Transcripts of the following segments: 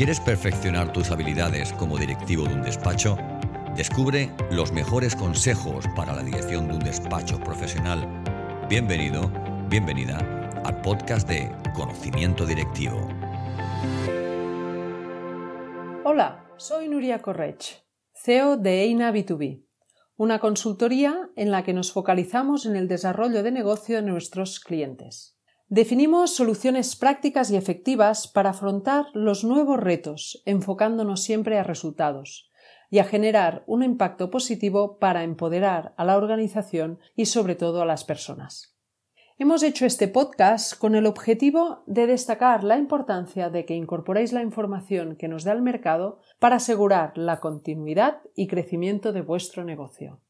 ¿Quieres perfeccionar tus habilidades como directivo de un despacho? Descubre los mejores consejos para la dirección de un despacho profesional. Bienvenido, bienvenida al podcast de Conocimiento Directivo. Hola, soy Nuria Correch, CEO de EINA B2B, una consultoría en la que nos focalizamos en el desarrollo de negocio de nuestros clientes. Definimos soluciones prácticas y efectivas para afrontar los nuevos retos, enfocándonos siempre a resultados y a generar un impacto positivo para empoderar a la organización y sobre todo a las personas. Hemos hecho este podcast con el objetivo de destacar la importancia de que incorporéis la información que nos da el mercado para asegurar la continuidad y crecimiento de vuestro negocio.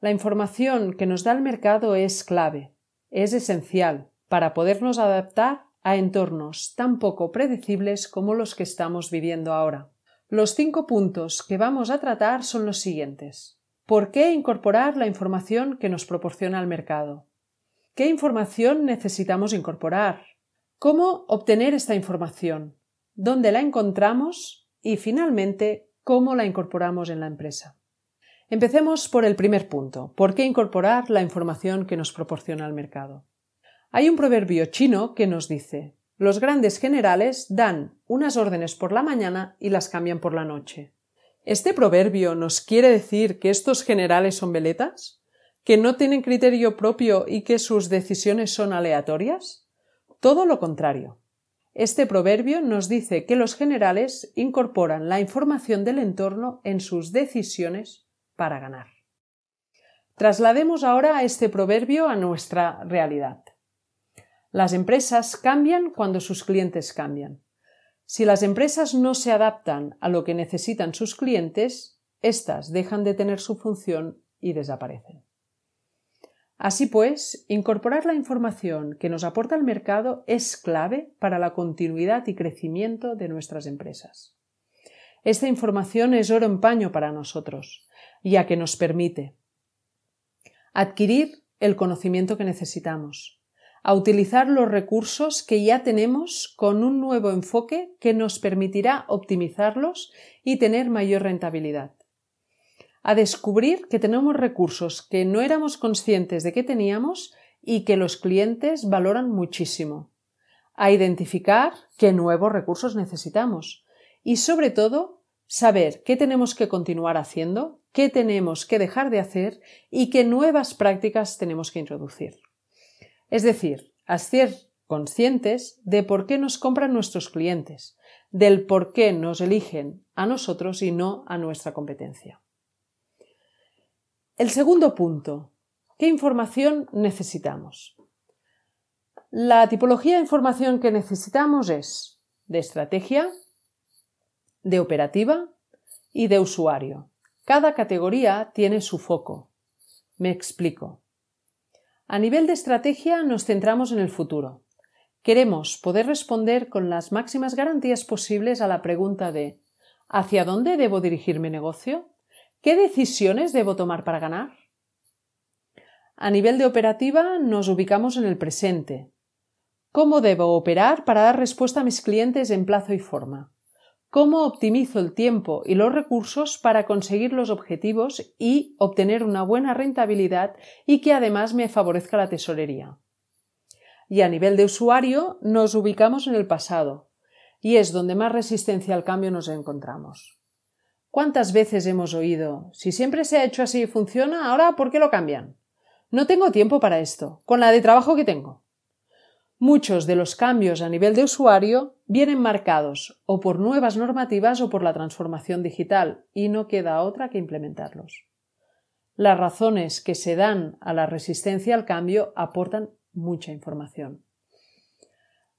La información que nos da el mercado es clave, es esencial para podernos adaptar a entornos tan poco predecibles como los que estamos viviendo ahora. Los cinco puntos que vamos a tratar son los siguientes. ¿Por qué incorporar la información que nos proporciona el mercado? ¿Qué información necesitamos incorporar? ¿Cómo obtener esta información? ¿Dónde la encontramos? Y finalmente, ¿cómo la incorporamos en la empresa? Empecemos por el primer punto. ¿Por qué incorporar la información que nos proporciona el mercado? Hay un proverbio chino que nos dice los grandes generales dan unas órdenes por la mañana y las cambian por la noche. ¿Este proverbio nos quiere decir que estos generales son veletas? ¿Que no tienen criterio propio y que sus decisiones son aleatorias? Todo lo contrario. Este proverbio nos dice que los generales incorporan la información del entorno en sus decisiones para ganar. Traslademos ahora este proverbio a nuestra realidad. Las empresas cambian cuando sus clientes cambian. Si las empresas no se adaptan a lo que necesitan sus clientes, éstas dejan de tener su función y desaparecen. Así pues, incorporar la información que nos aporta el mercado es clave para la continuidad y crecimiento de nuestras empresas. Esta información es oro en paño para nosotros, ya que nos permite adquirir el conocimiento que necesitamos, a utilizar los recursos que ya tenemos con un nuevo enfoque que nos permitirá optimizarlos y tener mayor rentabilidad. A descubrir que tenemos recursos que no éramos conscientes de que teníamos y que los clientes valoran muchísimo. A identificar qué nuevos recursos necesitamos y sobre todo saber qué tenemos que continuar haciendo, qué tenemos que dejar de hacer y qué nuevas prácticas tenemos que introducir. Es decir, a conscientes de por qué nos compran nuestros clientes, del por qué nos eligen a nosotros y no a nuestra competencia. El segundo punto. ¿Qué información necesitamos? La tipología de información que necesitamos es de estrategia, de operativa y de usuario. Cada categoría tiene su foco. Me explico. A nivel de estrategia nos centramos en el futuro. Queremos poder responder con las máximas garantías posibles a la pregunta de ¿Hacia dónde debo dirigir mi negocio? ¿Qué decisiones debo tomar para ganar? A nivel de operativa nos ubicamos en el presente. ¿Cómo debo operar para dar respuesta a mis clientes en plazo y forma? Cómo optimizo el tiempo y los recursos para conseguir los objetivos y obtener una buena rentabilidad y que además me favorezca la tesorería. Y a nivel de usuario nos ubicamos en el pasado, y es donde más resistencia al cambio nos encontramos. ¿Cuántas veces hemos oído si siempre se ha hecho así y funciona, ahora ¿por qué lo cambian? No tengo tiempo para esto, con la de trabajo que tengo. Muchos de los cambios a nivel de usuario vienen marcados o por nuevas normativas o por la transformación digital y no queda otra que implementarlos. Las razones que se dan a la resistencia al cambio aportan mucha información.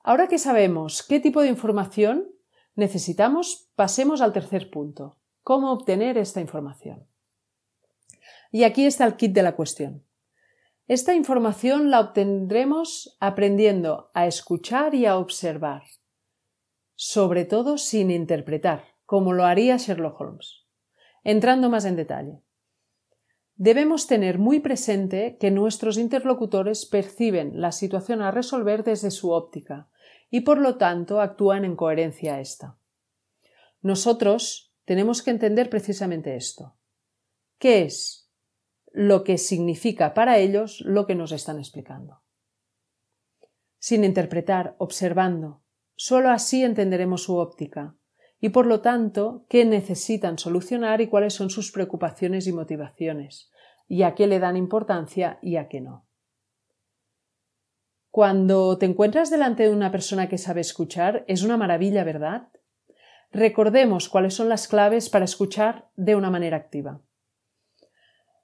Ahora que sabemos qué tipo de información necesitamos, pasemos al tercer punto. ¿Cómo obtener esta información? Y aquí está el kit de la cuestión. Esta información la obtendremos aprendiendo a escuchar y a observar, sobre todo sin interpretar, como lo haría Sherlock Holmes. Entrando más en detalle. Debemos tener muy presente que nuestros interlocutores perciben la situación a resolver desde su óptica y por lo tanto actúan en coherencia a esta. Nosotros tenemos que entender precisamente esto. ¿Qué es lo que significa para ellos lo que nos están explicando? Sin interpretar, observando, solo así entenderemos su óptica y por lo tanto qué necesitan solucionar y cuáles son sus preocupaciones y motivaciones, y a qué le dan importancia y a qué no. Cuando te encuentras delante de una persona que sabe escuchar, es una maravilla, ¿verdad? Recordemos cuáles son las claves para escuchar de una manera activa.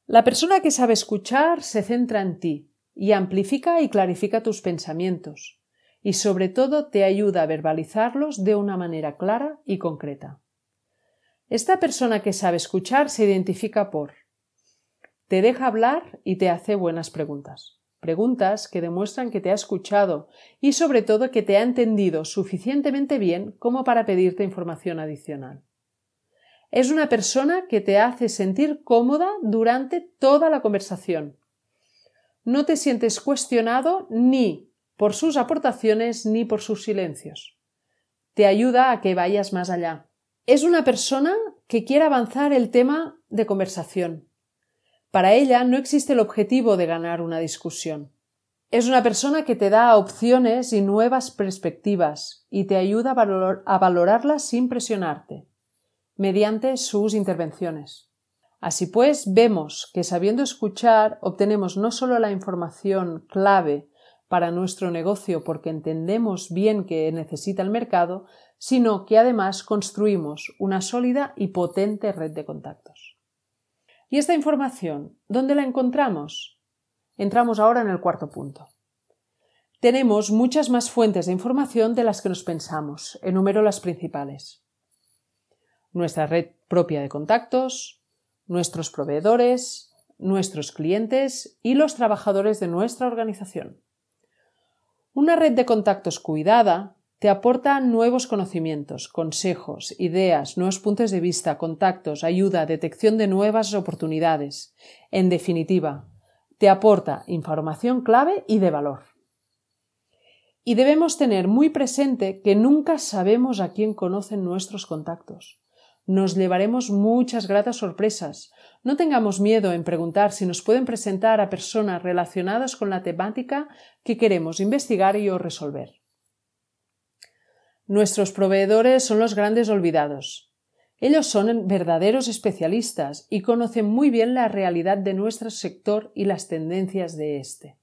La persona que sabe escuchar se centra en ti y amplifica y clarifica tus pensamientos, y sobre todo te ayuda a verbalizarlos de una manera clara y concreta. Esta persona que sabe escuchar se identifica por te deja hablar y te hace buenas preguntas. Preguntas que demuestran que te ha escuchado y sobre todo que te ha entendido suficientemente bien como para pedirte información adicional. Es una persona que te hace sentir cómoda durante toda la conversación. No te sientes cuestionado ni por sus aportaciones ni por sus silencios. Te ayuda a que vayas más allá. Es una persona que quiere avanzar el tema de conversación, para ella no existe el objetivo de ganar una discusión. Es una persona que te da opciones y nuevas perspectivas y te ayuda a, valorarlas sin presionarte, mediante sus intervenciones. Así pues, vemos que sabiendo escuchar obtenemos no solo la información clave para nuestro negocio porque entendemos bien que necesita el mercado, sino que además construimos una sólida y potente red de contactos. ¿Y esta información dónde la encontramos? Entramos ahora en el cuarto punto. Tenemos muchas más fuentes de información de las que nos pensamos. Enumero las principales. Nuestra red propia de contactos, nuestros proveedores, nuestros clientes y los trabajadores de nuestra organización. Una red de contactos cuidada te aporta nuevos conocimientos, consejos, ideas, nuevos puntos de vista, contactos, ayuda, detección de nuevas oportunidades. En definitiva, te aporta información clave y de valor. Y debemos tener muy presente que nunca sabemos a quién conocen nuestros contactos. Nos llevaremos muchas gratas sorpresas. No tengamos miedo en preguntar si nos pueden presentar a personas relacionadas con la temática que queremos investigar y o resolver. Nuestros proveedores son los grandes olvidados. Ellos son verdaderos especialistas y conocen muy bien la realidad de nuestro sector y las tendencias de éste.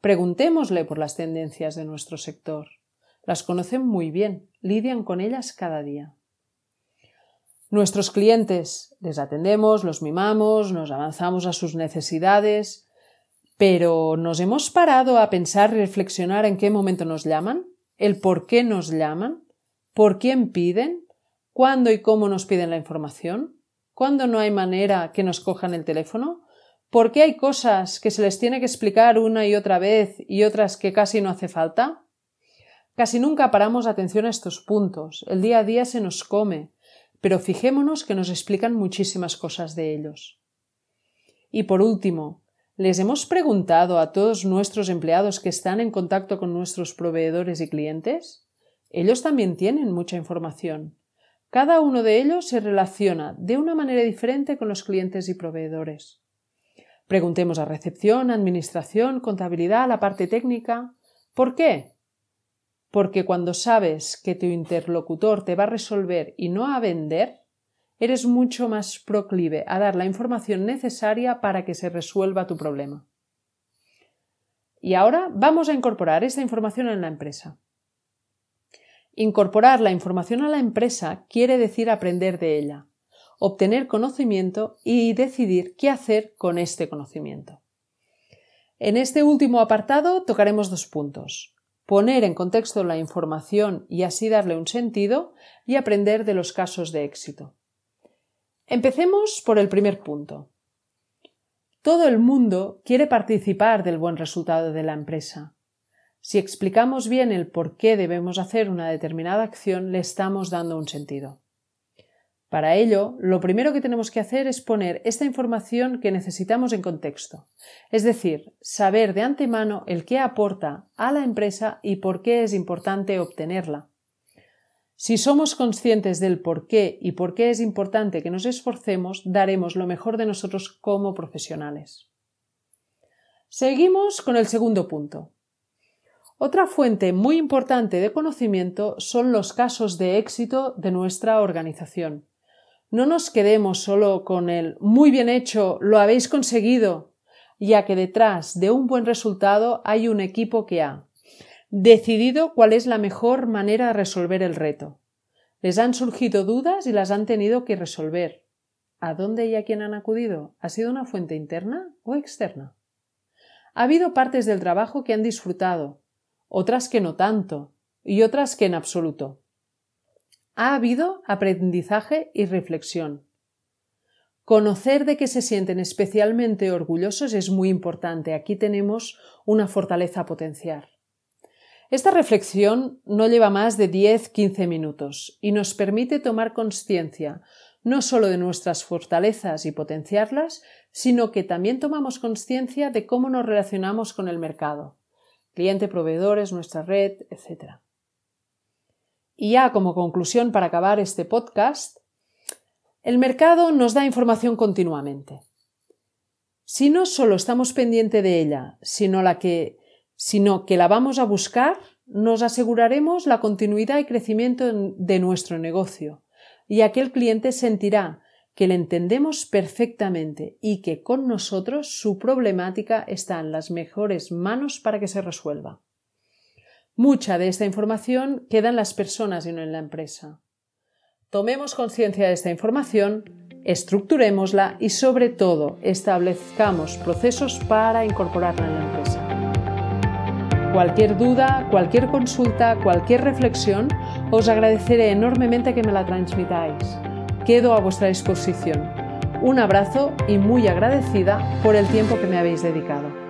Preguntémosle por las tendencias de nuestro sector. Las conocen muy bien, lidian con ellas cada día. Nuestros clientes les atendemos, los mimamos, nos avanzamos a sus necesidades, pero ¿nos hemos parado a pensar y reflexionar en qué momento nos llaman? el por qué nos llaman, por quién piden, cuándo y cómo nos piden la información, cuándo no hay manera que nos cojan el teléfono, por qué hay cosas que se les tiene que explicar una y otra vez y otras que casi no hace falta. Casi nunca paramos atención a estos puntos, el día a día se nos come, pero fijémonos que nos explican muchísimas cosas de ellos. Y por último, ¿Les hemos preguntado a todos nuestros empleados que están en contacto con nuestros proveedores y clientes? Ellos también tienen mucha información. Cada uno de ellos se relaciona de una manera diferente con los clientes y proveedores. Preguntemos a recepción, administración, contabilidad, la parte técnica. ¿Por qué? Porque cuando sabes que tu interlocutor te va a resolver y no a vender, eres mucho más proclive a dar la información necesaria para que se resuelva tu problema. Y ahora vamos a incorporar esta información en la empresa. Incorporar la información a la empresa quiere decir aprender de ella, obtener conocimiento y decidir qué hacer con este conocimiento. En este último apartado tocaremos dos puntos. Poner en contexto la información y así darle un sentido y aprender de los casos de éxito. Empecemos por el primer punto. Todo el mundo quiere participar del buen resultado de la empresa. Si explicamos bien el por qué debemos hacer una determinada acción, le estamos dando un sentido. Para ello, lo primero que tenemos que hacer es poner esta información que necesitamos en contexto, es decir, saber de antemano el qué aporta a la empresa y por qué es importante obtenerla. Si somos conscientes del por qué y por qué es importante que nos esforcemos, daremos lo mejor de nosotros como profesionales. Seguimos con el segundo punto. Otra fuente muy importante de conocimiento son los casos de éxito de nuestra organización. No nos quedemos solo con el muy bien hecho, lo habéis conseguido, ya que detrás de un buen resultado hay un equipo que ha decidido cuál es la mejor manera de resolver el reto. Les han surgido dudas y las han tenido que resolver. ¿A dónde y a quién han acudido? ¿Ha sido una fuente interna o externa? Ha habido partes del trabajo que han disfrutado, otras que no tanto, y otras que en absoluto. Ha habido aprendizaje y reflexión. Conocer de qué se sienten especialmente orgullosos es muy importante. Aquí tenemos una fortaleza a potenciar. Esta reflexión no lleva más de 10-15 minutos y nos permite tomar conciencia no solo de nuestras fortalezas y potenciarlas, sino que también tomamos conciencia de cómo nos relacionamos con el mercado, cliente, proveedores, nuestra red, etc. Y ya como conclusión para acabar este podcast, el mercado nos da información continuamente. Si no solo estamos pendientes de ella, sino, la que, sino que la vamos a buscar, nos aseguraremos la continuidad y crecimiento de nuestro negocio, y aquel cliente sentirá que le entendemos perfectamente y que con nosotros su problemática está en las mejores manos para que se resuelva. Mucha de esta información queda en las personas y no en la empresa. Tomemos conciencia de esta información, estructurémosla y sobre todo establezcamos procesos para incorporarla en la empresa. Cualquier duda, cualquier consulta, cualquier reflexión, os agradeceré enormemente que me la transmitáis. Quedo a vuestra disposición. Un abrazo y muy agradecida por el tiempo que me habéis dedicado.